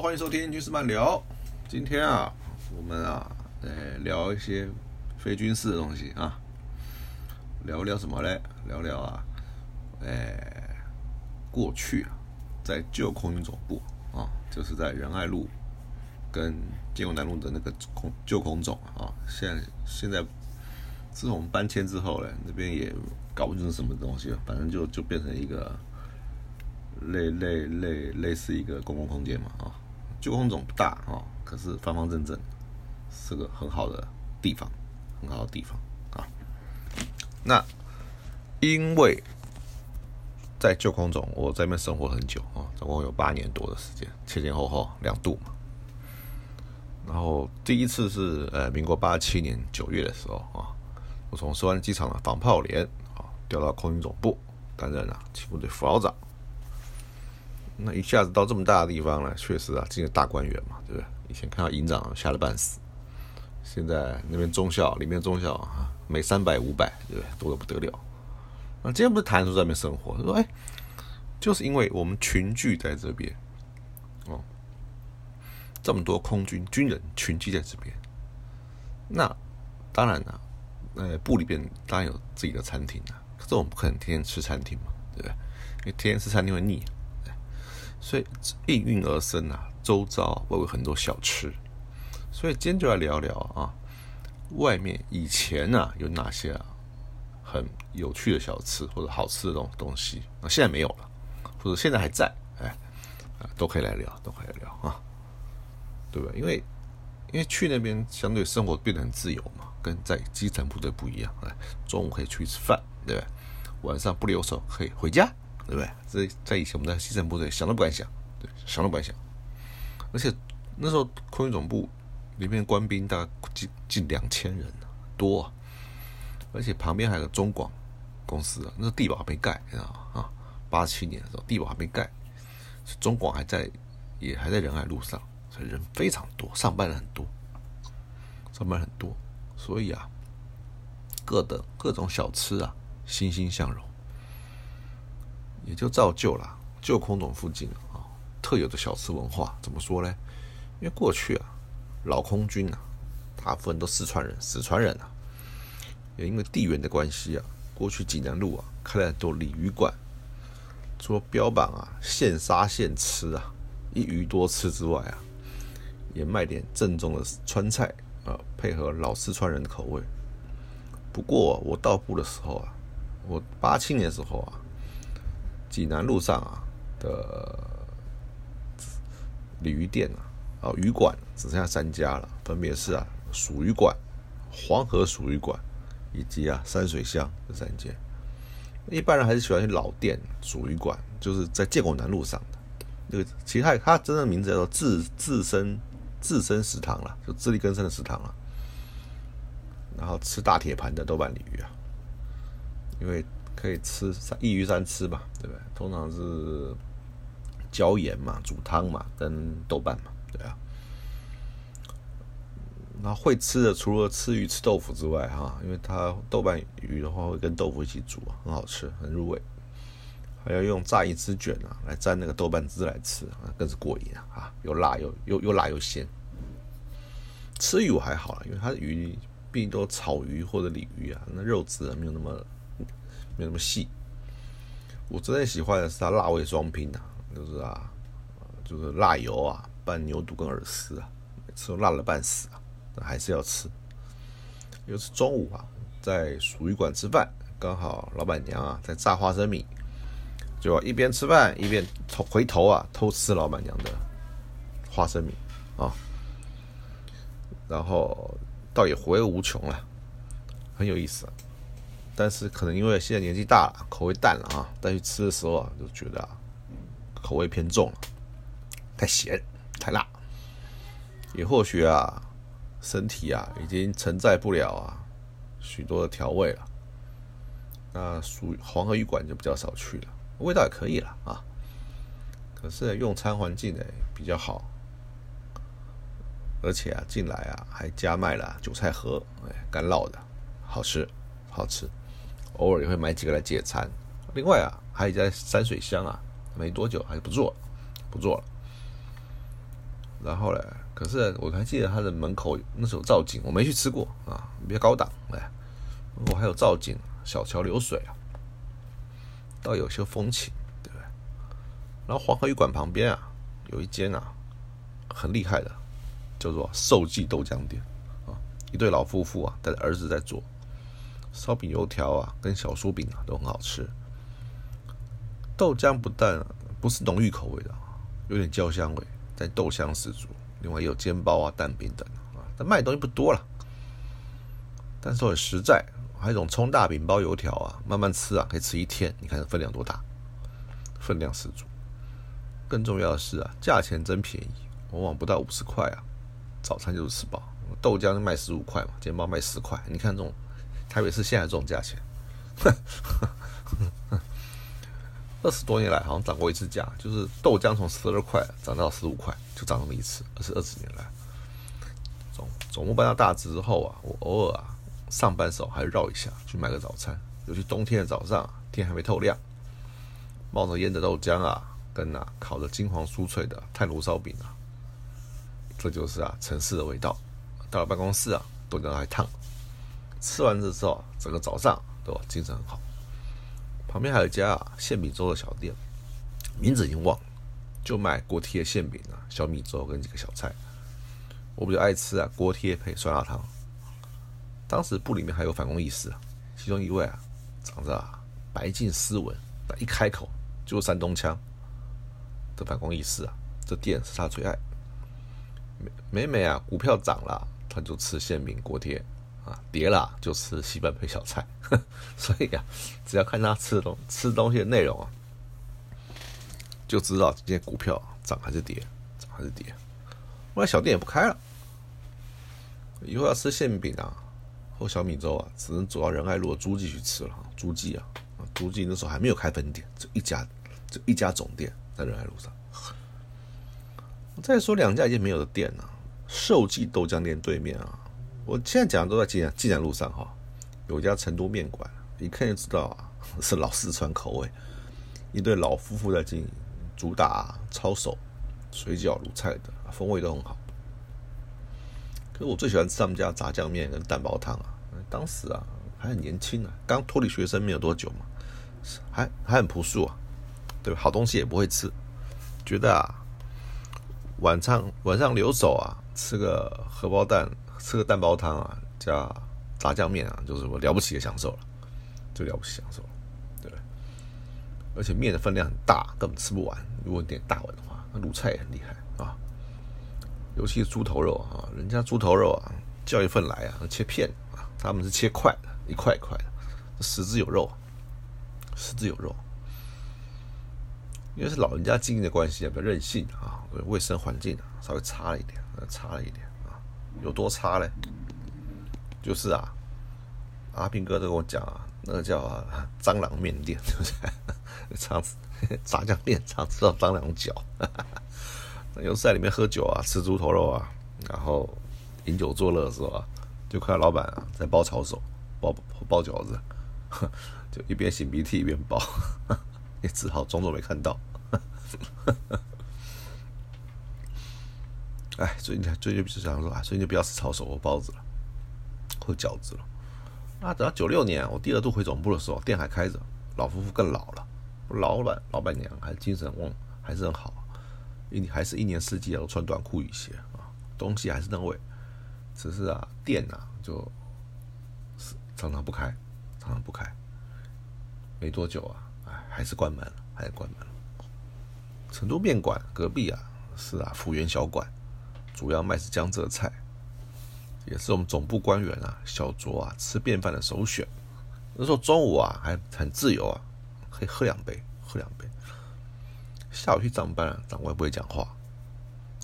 欢迎收听军事漫聊。今天啊，我们啊，来聊一些非军事的东西啊。聊聊什么嘞？聊聊啊，哎，过去啊，在旧空军总部啊，就是在仁爱路跟建国南路的那个空旧空总啊。现现在自从搬迁之后呢，那边也搞不清楚什么东西了，反正就就变成一个。类类类类似一个公共空间嘛啊，旧空总不大啊，可是方方正正，是个很好的地方，很好的地方啊。那因为在旧空总，我在那边生活很久啊，总共有八年多的时间，前前后后两度嘛。然后第一次是呃民国八七年九月的时候啊，我从寿安机场的防炮连啊调到空军总部担任了起步队副老长。那一下子到这么大的地方了，确实啊，进了大官员嘛，对不对？以前看到营长吓得半死，现在那边中校里面中校啊，每三百五百，对不对？多的不得了。那今天不是谈说在那边生活，他说：“哎，就是因为我们群聚在这边，哦，这么多空军军人群聚在这边，那当然了，呃，部里边当然有自己的餐厅啊，可是我们不可能天天吃餐厅嘛，对不对？因为天天吃餐厅会腻。”所以应运而生啊，周遭会有很多小吃，所以今天就来聊聊啊，外面以前啊有哪些啊很有趣的小吃或者好吃的东东西，那现在没有了，或者现在还在，哎，啊都可以来聊，都可以来聊啊，对吧？因为因为去那边相对生活变得很自由嘛，跟在基层部队不一样，哎，中午可以出去吃饭，对不对？晚上不留守可以回家。对不对？这在以前我们在西城部队想都不敢想，对，想都不敢想。而且那时候空军总部里面官兵大概近近两千人多。而且旁边还有个中广公司啊，那地堡还没盖，你知道吗？啊，八七年的时候地堡还没盖，中广还在，也还在仁爱路上，所以人非常多，上班人很多，上班很多，所以啊，各的各种小吃啊，欣欣向荣。也就造就了旧空总附近啊特有的小吃文化。怎么说呢？因为过去啊，老空军啊，大部分都四川人，四川人啊，也因为地缘的关系啊，过去济南路啊开了很多鲤鱼馆，除了标榜啊现杀现吃啊一鱼多吃之外啊，也卖点正宗的川菜啊，配合老四川人的口味。不过我到部的时候啊，我八七年的时候啊。济南路上啊的鲤鱼店啊，啊鱼馆只剩下三家了，分别是啊蜀鱼馆、黄河蜀鱼馆以及啊山水乡这三间。一般人还是喜欢去老店蜀鱼馆，就是在建国南路上的那个。其他它真正名字叫做自自身自身食堂了，就自力更生的食堂了。然后吃大铁盘的豆瓣鲤鱼啊，因为。可以吃一鱼三吃吧，对不对？通常是椒盐嘛，煮汤嘛，跟豆瓣嘛，对啊。那会吃的除了吃鱼吃豆腐之外，哈，因为它豆瓣鱼的话会跟豆腐一起煮，很好吃，很入味。还要用炸一只卷啊来蘸那个豆瓣汁来吃啊，更是过瘾啊！又辣又又又辣又鲜。吃鱼我还好了，因为它的鱼毕竟都草鱼或者鲤鱼啊，那肉质没有那么。没那么细，我真正喜欢的是它辣味双拼呐，就是啊，就是辣油啊拌牛肚跟耳丝啊，每次都辣了半死啊，但还是要吃。又是中午啊，在蜀鱼馆吃饭，刚好老板娘啊在炸花生米，就一边吃饭一边偷回头啊偷吃老板娘的花生米啊，然后倒也回味无穷了，很有意思。但是可能因为现在年纪大了，口味淡了啊，再去吃的时候啊，就觉得，口味偏重了，太咸太辣，也或许啊，身体啊已经承载不了啊许多的调味了。那属黄河鱼馆就比较少去了，味道也可以了啊，可是用餐环境呢比较好，而且啊进来啊还加卖了韭菜盒，哎干烙的，好吃好吃。偶尔也会买几个来解馋。另外啊，还有一家山水乡啊，没多久还不做，不做了。然后嘞，可是我还记得他的门口那时候造景，我没去吃过啊，比较高档哎。我还有造景，小桥流水啊，倒有些风情，对不对？然后黄河鱼馆旁边啊，有一间啊，很厉害的，叫做寿记豆浆店啊，一对老夫妇啊，带着儿子在做烧饼、油条啊，跟小酥饼啊，都很好吃。豆浆不但不是浓郁口味的，有点焦香味，但豆香十足。另外也有煎包啊、蛋饼等啊，但卖的东西不多了，但是很实在。还有一种葱大饼包油条啊，慢慢吃啊，可以吃一天。你看分量多大，分量十足。更重要的是啊，价钱真便宜，往往不到五十块啊，早餐就是吃饱。豆浆卖十五块嘛，煎包卖十块。你看这种台北市现在这种价钱，二十多年来好像涨过一次价，就是豆浆从十二块涨到十五块，就涨那么一次。而是二十年来，总总部搬到大直之后啊，我偶尔啊。上班时候还绕一下去买个早餐，尤其冬天的早上，天还没透亮，冒着烟的豆浆啊，跟啊烤的金黄酥脆的炭炉烧饼啊，这就是啊城市的味道。到了办公室啊，豆浆还烫，吃完这之后，整个早上都精神很好。旁边还有一家啊馅饼粥的小店，名字已经忘了，就卖锅贴馅饼啊、小米粥跟几个小菜。我比较爱吃啊锅贴配酸辣汤。当时部里面还有反共意识啊，其中一位啊，长着白净斯文，但一开口就是山东腔的反共意识啊，这店是他最爱。每每啊，股票涨了，他就吃馅饼锅贴啊，跌了就吃稀饭配小菜。所以啊，只要看他吃的东吃东西的内容啊，就知道今天股票涨还是跌，涨还是跌。后来小店也不开了，以后要吃馅饼啊。或小米粥啊，只能走到仁爱路的诸记去吃了。诸记啊，啊，诸记那时候还没有开分店，就一家，就一家总店在仁爱路上。再说两家已经没有的店呢，寿记豆浆店对面啊，我现在讲的都在济南济南路上哈，有一家成都面馆，一看就知道啊，是老四川口味，一对老夫妇在经营，主打抄手、水饺、卤菜的，风味都很好。可是我最喜欢吃他们家炸酱面跟蛋包汤啊！当时啊还很年轻啊，刚脱离学生没有多久嘛，还还很朴素啊，对？好东西也不会吃，觉得啊晚上晚上留守啊，吃个荷包蛋，吃个蛋包汤啊，加炸酱面啊，就是我了不起的享受了，最了不起享受了，对？而且面的分量很大，根本吃不完。如果点大碗的话，那卤菜也很厉害啊。尤其是猪头肉啊，人家猪头肉啊，叫一份来啊，切片啊，他们是切块的，一块一块的，十只有肉，十只有肉。因为是老人家经营的关系啊，比较任性啊，卫生环境稍微差了一点，差了一点，有多差嘞？就是啊，阿平哥都跟我讲啊，那个叫蟑螂面店，是不是？常炸酱面常吃到蟑螂脚。有时在里面喝酒啊，吃猪头肉啊，然后饮酒作乐的时候啊，就看到老板啊在包炒手、包包饺子，就一边擤鼻涕一边包，也只好装作没看到。哎，最近最近就想说啊，最近就不要吃炒手或包子了，或饺子了。啊，等到九六年我第二度回总部的时候，店还开着，老夫妇更老了，老板老板娘还精神旺，还是很好。一还是一年四季都穿短裤雨鞋啊，东西还是那味，只是啊店啊就是常常不开，常常不开，没多久啊，哎还是关门了，还是关门了。成都面馆隔壁啊是啊福源小馆，主要卖是江浙菜，也是我们总部官员啊小酌啊吃便饭的首选。那时候中午啊还很自由啊，可以喝两杯，喝两杯。下午去上班，长官不会讲话，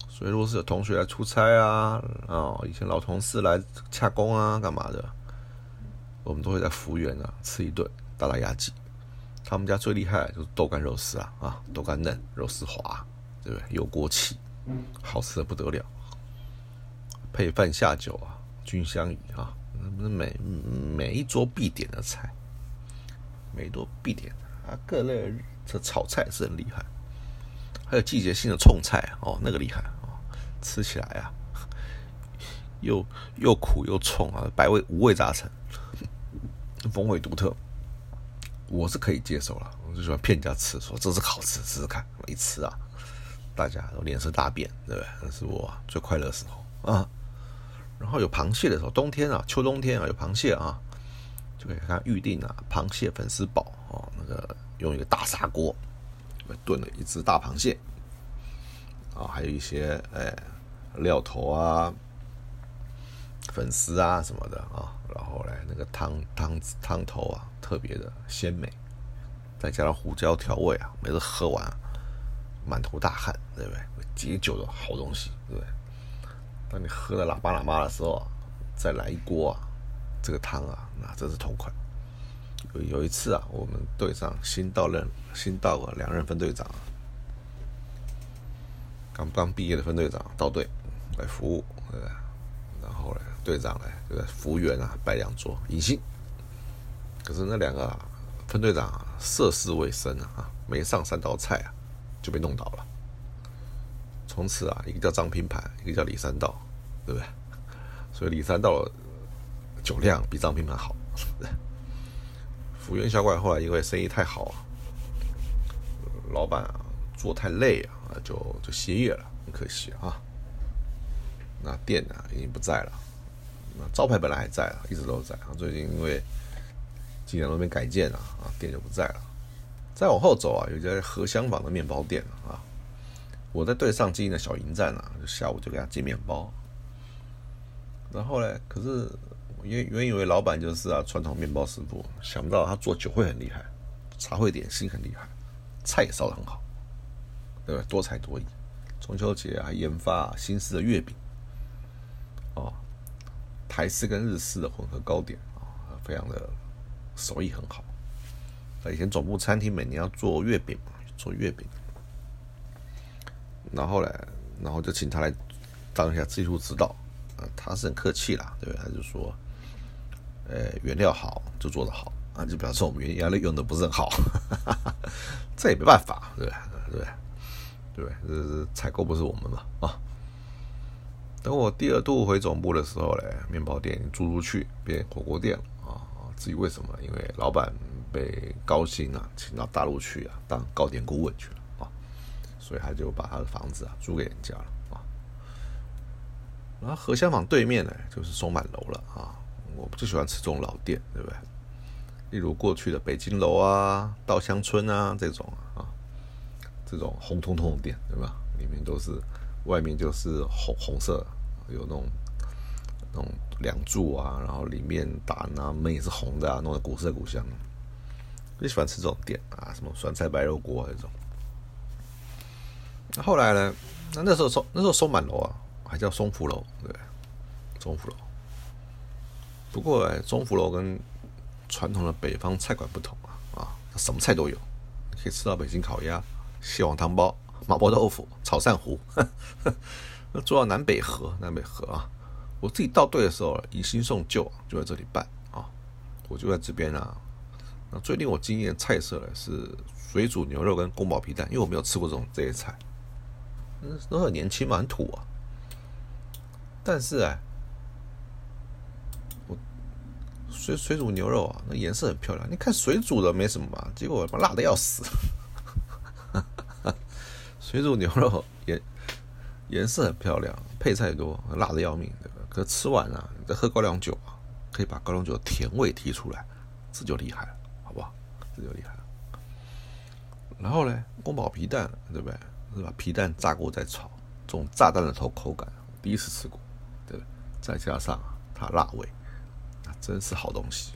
所以如果是有同学来出差啊，啊，以前老同事来洽工啊，干嘛的，我们都会在服务员啊吃一顿，打打牙祭。他们家最厉害就是豆干肉丝啊，啊，豆干嫩，肉丝滑，对不对？有锅气，好吃的不得了。配饭下酒啊，菌香鱼啊，那不是每每一桌必点的菜，每桌必点啊，各类这炒菜是很厉害。还有季节性的冲菜哦，那个厉害哦，吃起来啊，又又苦又冲啊，百味五味杂陈，风味独特。我是可以接受了，我就喜欢骗人家吃，说这是好吃，试试看。一吃啊，大家都脸色大变，对不对？那是我最快乐的时候啊。然后有螃蟹的时候，冬天啊，秋冬天啊，有螃蟹啊，就可以看预定啊，螃蟹粉丝煲哦，那个用一个大砂锅炖了一只大螃蟹啊，还有一些哎料头啊、粉丝啊什么的啊，然后嘞那个汤汤汤头啊。特别的鲜美，再加上胡椒调味啊，每次喝完满头大汗，对不对？解酒的好东西，对不对？当你喝的喇叭喇叭的时候，再来一锅啊，这个汤啊，那真是痛快。有有一次啊，我们队上新到任新到了两任分队长，刚刚毕业的分队长到队来服务，对不对？然后呢，队长呢，这个服务员啊，摆两桌迎新。可是那两个分队长涉世未深啊，没上三道菜啊，就被弄倒了。从此啊，一个叫张平盘，一个叫李三道，对不对？所以李三道酒量比张平盘好。福源小馆后来因为生意太好，老板啊做太累啊，就就歇业了，很可惜啊。那店呢已经不在了，那招牌本来还在啊，一直都在啊。最近因为济南那边改建了啊，店就不在了。再往后走啊，有一家荷香坊的面包店啊。我在队上经营的小营站啊，就下午就给他寄面包。然后呢，可是原原以为老板就是啊传统面包师傅，想不到他做酒会很厉害，茶会点心很厉害，菜也烧得很好，对吧？多才多艺。中秋节还研发新式的月饼，哦，台式跟日式的混合糕点啊，非常的。手艺很好，以前总部餐厅每年要做月饼，做月饼，然后呢，然后就请他来当一下技术指导，啊，他是很客气啦，对不对？他就说，呃，原料好就做得好，啊，就表示我们原料用的不是很好，这也没办法，对不对？对不对？对不对？这采购不是我们嘛，啊，等我第二度回总部的时候嘞，面包店租出去变火锅店了啊。至于为什么？因为老板被高薪啊请到大陆去啊当糕点顾问去了，所以他就把他的房子啊租给人家了啊。然后荷香坊对面呢就是松满楼了啊，我最喜欢吃这种老店，对不对？例如过去的北京楼啊、稻香村啊这种啊，这种红彤彤的店，对吧？里面都是外面就是红红色，有那种。那种梁柱啊，然后里面打那门也是红的啊，弄得古色古香。最喜欢吃这种店啊，什么酸菜白肉锅啊这种。后来呢？那那时候松那时候松满楼啊，还叫松福楼，对，中福楼。不过中福楼跟传统的北方菜馆不同啊，啊，什么菜都有，可以吃到北京烤鸭、蟹黄汤包、麻婆豆腐、炒鳝糊。那做到南北河，南北河啊。我自己到队的时候，以新送旧就在这里办啊，我就在这边啊。那最令我惊艳的菜色呢是水煮牛肉跟宫保皮蛋，因为我没有吃过这种这些菜，都很年轻嘛，很土啊。但是哎，我水水煮牛肉啊，那颜色很漂亮。你看水煮的没什么嘛，结果辣的要死。水煮牛肉颜颜色很漂亮，配菜多，辣的要命，对吧？可吃完啊，你再喝高粱酒啊，可以把高粱酒的甜味提出来，这就厉害了，好不好？这就厉害了。然后呢，宫保皮蛋，对不对？是把皮蛋炸过再炒，这种炸弹的头口感，第一次吃过，对不对？再加上它辣味，那真是好东西，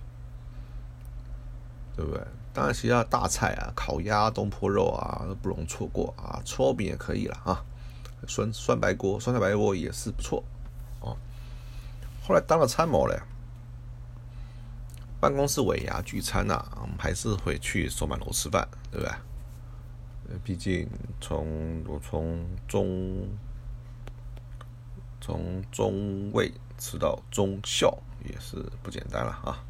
对不对？当然，其他大菜啊，烤鸭、东坡肉啊，都不容错过啊。搓饼也可以了啊，酸酸白锅、酸菜白锅也是不错哦。后来当了参谋嘞，办公室尾牙聚餐呐，我们还是会去收满楼吃饭，对不对？毕竟从我从中从中尉吃到中校也是不简单了啊，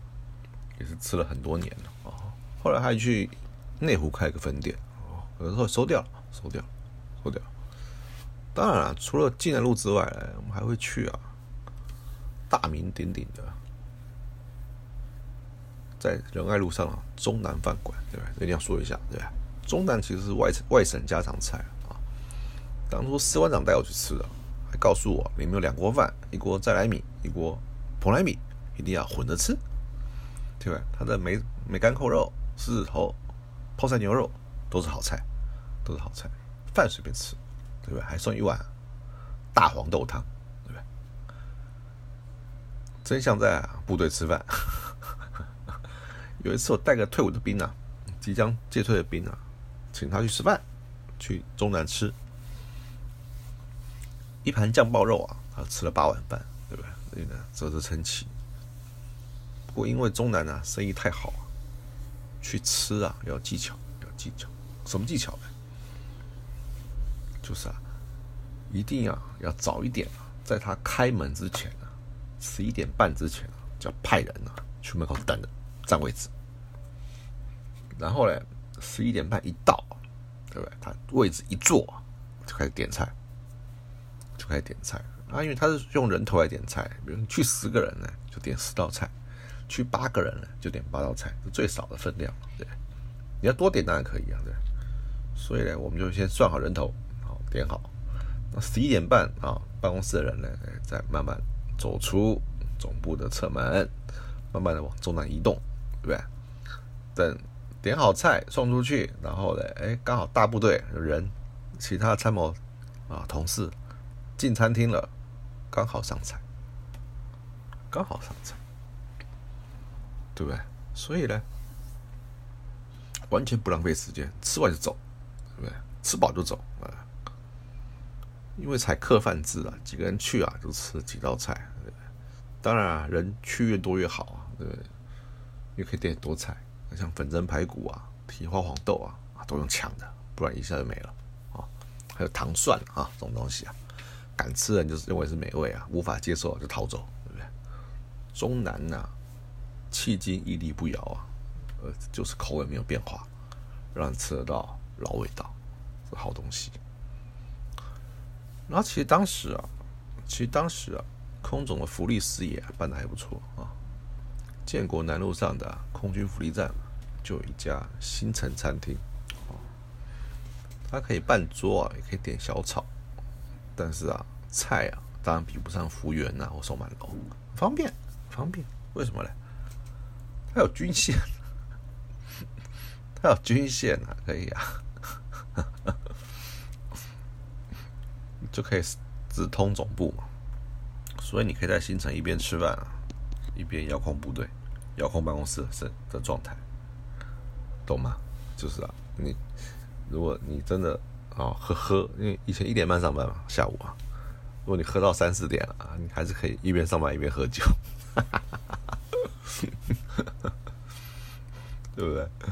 也是吃了很多年了啊。后来还去内湖开个分店，有时候收掉了，收掉，收掉。当然了，除了济南路之外，我们还会去啊，大名鼎鼎的，在仁爱路上啊，中南饭馆，对吧？一定要说一下，对吧？中南其实是外外省家常菜啊。当初司馆长带我去吃的，还告诉我里面有两锅饭，一锅再来米，一锅蓬莱米，一定要混着吃，对吧？他的梅梅干扣肉、狮子头、泡菜牛肉都是好菜，都是好菜，饭随便吃，对吧？还送一碗大黄豆汤，对吧？真像在部队吃饭。有一次我带个退伍的兵啊，即将戒退的兵啊。请他去吃饭，去中南吃一盘酱爆肉啊，他吃了八碗饭，对不对？所以呢，啧啧称奇。不过因为中南啊生意太好啊，去吃啊要技巧，要技巧。什么技巧呢？就是啊，一定要要早一点啊，在他开门之前啊，十一点半之前啊，就要派人啊去门口等着占位置，然后呢。十一点半一到，对不对？他位置一坐，就开始点菜，就开始点菜啊！因为他是用人头来点菜，比如去十个人呢，就点十道菜；去八个人呢，就点八道菜，是最少的分量，对。你要多点当然可以啊，对。所以呢，我们就先算好人头，好点好。那十一点半啊，办公室的人呢，再慢慢走出总部的侧门，慢慢的往中南移动，对不对？等。点好菜送出去，然后呢，哎，刚好大部队人，其他参谋啊同事进餐厅了，刚好上菜，刚好上菜，对不对？所以呢，完全不浪费时间，吃完就走，对不对？吃饱就走啊，因为采客饭制啊，几个人去啊就吃几道菜，当然啊，人去越多越好啊，对不对？又可以点多菜。像粉蒸排骨啊、蹄花黄豆啊，都用抢的，不然一下就没了啊。还有糖蒜啊这种东西啊，敢吃的人就是认为是美味啊，无法接受就逃走，对不对？中南呐，迄今屹立不摇啊，呃，就是口味没有变化，让人吃得到老味道，是好东西。然后其实当时啊，其实当时啊，空总的福利事业办得还不错啊。建国南路上的空军福利站。就有一家新城餐厅，哦，它可以办桌啊，也可以点小炒，但是啊，菜啊，当然比不上服务员呐或送满楼，方便方便，为什么呢？它有军线，它有军线啊，可以啊，就可以直通总部嘛，所以你可以在新城一边吃饭啊，一边遥控部队、遥控办公室是的状态。懂吗？就是啊，你如果你真的啊喝喝，因为以前一点半上班嘛，下午啊，如果你喝到三四点了啊，你还是可以一边上班一边喝酒，对不对？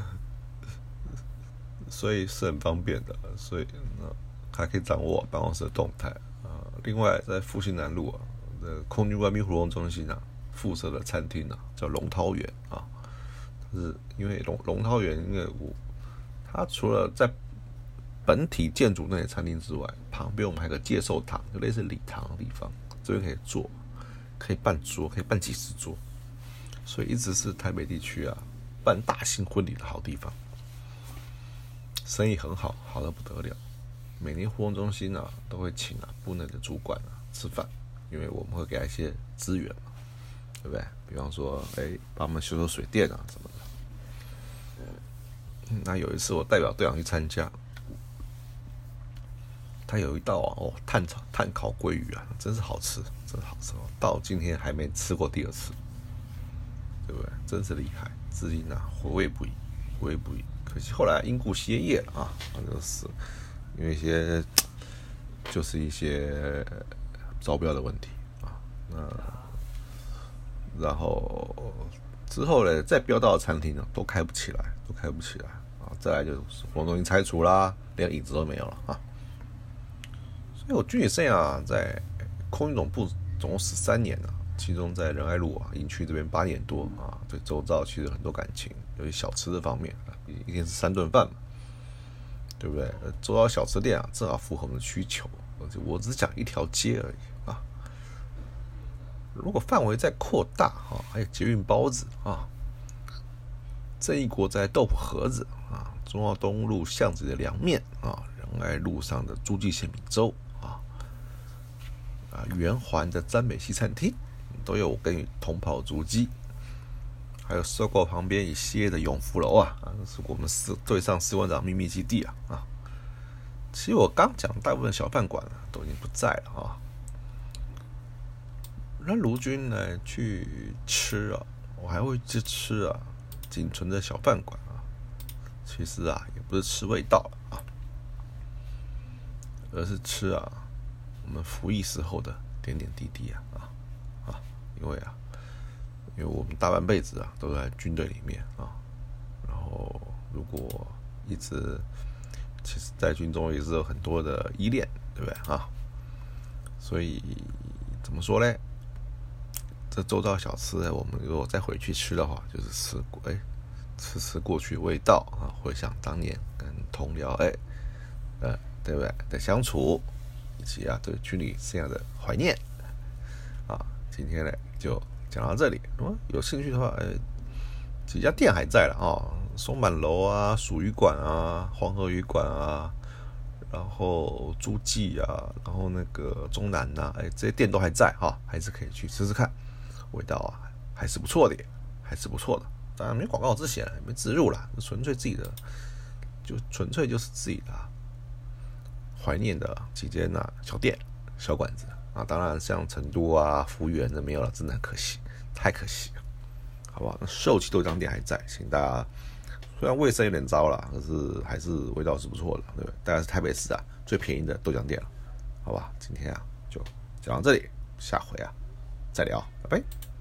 所以是很方便的，所以呢还可以掌握办公室的动态啊。另外，在复兴南路啊的空军官兵活动中心啊附设的餐厅啊，叫龙涛园啊。是因为龙龙涛园，因为我它除了在本体建筑那些餐厅之外，旁边我们还有个接寿堂，就类似礼堂的地方，这边可以坐，可以办桌，可以办几十桌，所以一直是台北地区啊办大型婚礼的好地方，生意很好，好的不得了。每年活动中心呢都会请啊部内的主管啊吃饭，因为我们会给他一些资源嘛，对不对？比方说，哎，帮我们修修水电啊什么的。那有一次我代表队长去参加，他有一道啊哦炭炒炭烤鲑鱼啊，真是好吃，真好吃哦！到今天还没吃过第二次，对不对？真是厉害，至今啊回味不已，回味不已。可惜后来因故歇业了啊，就是因为一些就是一些招标的问题啊。那然后之后呢，再标到的餐厅呢，都开不起来，都开不起来啊。再来就是活动中心拆除啦，连影子都没有了啊！所以我军旅生涯在空军总部总共十三年了，其中在仁爱路啊营区这边八年多啊，对周遭其实很多感情，尤其小吃这方面，一天是三顿饭嘛，对不对？周遭小吃店啊，正好符合我们的需求，我只讲一条街而已。如果范围再扩大哈，还有捷运包子啊，正义国在豆腐盒子啊，中澳东路巷子的凉面啊，仁爱路上的诸暨馅饼粥啊，啊圆环的詹美西餐厅都有我跟你同跑足迹。还有搜狗旁边一些的永福楼啊，啊，是我们司队上司馆长秘密基地啊啊。其实我刚讲大部分小饭馆都已经不在了啊。那卢军呢去吃啊，我还会去吃啊，仅存的小饭馆啊。其实啊，也不是吃味道啊，而是吃啊我们服役时候的点点滴滴啊啊啊，因为啊。因为我们大半辈子啊都在军队里面啊，然后如果一直其实，在军中也是有很多的依恋，对不对啊？所以怎么说呢？这周到小吃，我们如果再回去吃的话，就是吃过哎，吃吃过去味道啊，回想当年跟同僚哎，呃，对不对？的相处，以及啊对军旅这样的怀念。啊，今天呢就。讲到这里，如果有兴趣的话，呃，几家店还在了啊，松满楼啊，蜀鱼馆啊，黄河鱼馆啊，然后诸暨啊，然后那个中南呐，哎，这些店都还在哈，还是可以去吃吃看，味道啊还是不错的，还是不错的。当然没广告之前没植入了，纯粹自己的，就纯粹就是自己的怀念的几间呐小店、小馆子啊。当然像成都啊、福源的没有了，真的很可惜。太可惜了，好不好？那寿喜豆浆店还在，请大家。虽然卫生有点糟了，可是还是味道是不错的，对不对？大概是台北市啊最便宜的豆浆店了，好吧？今天啊就讲到这里，下回啊再聊，拜拜。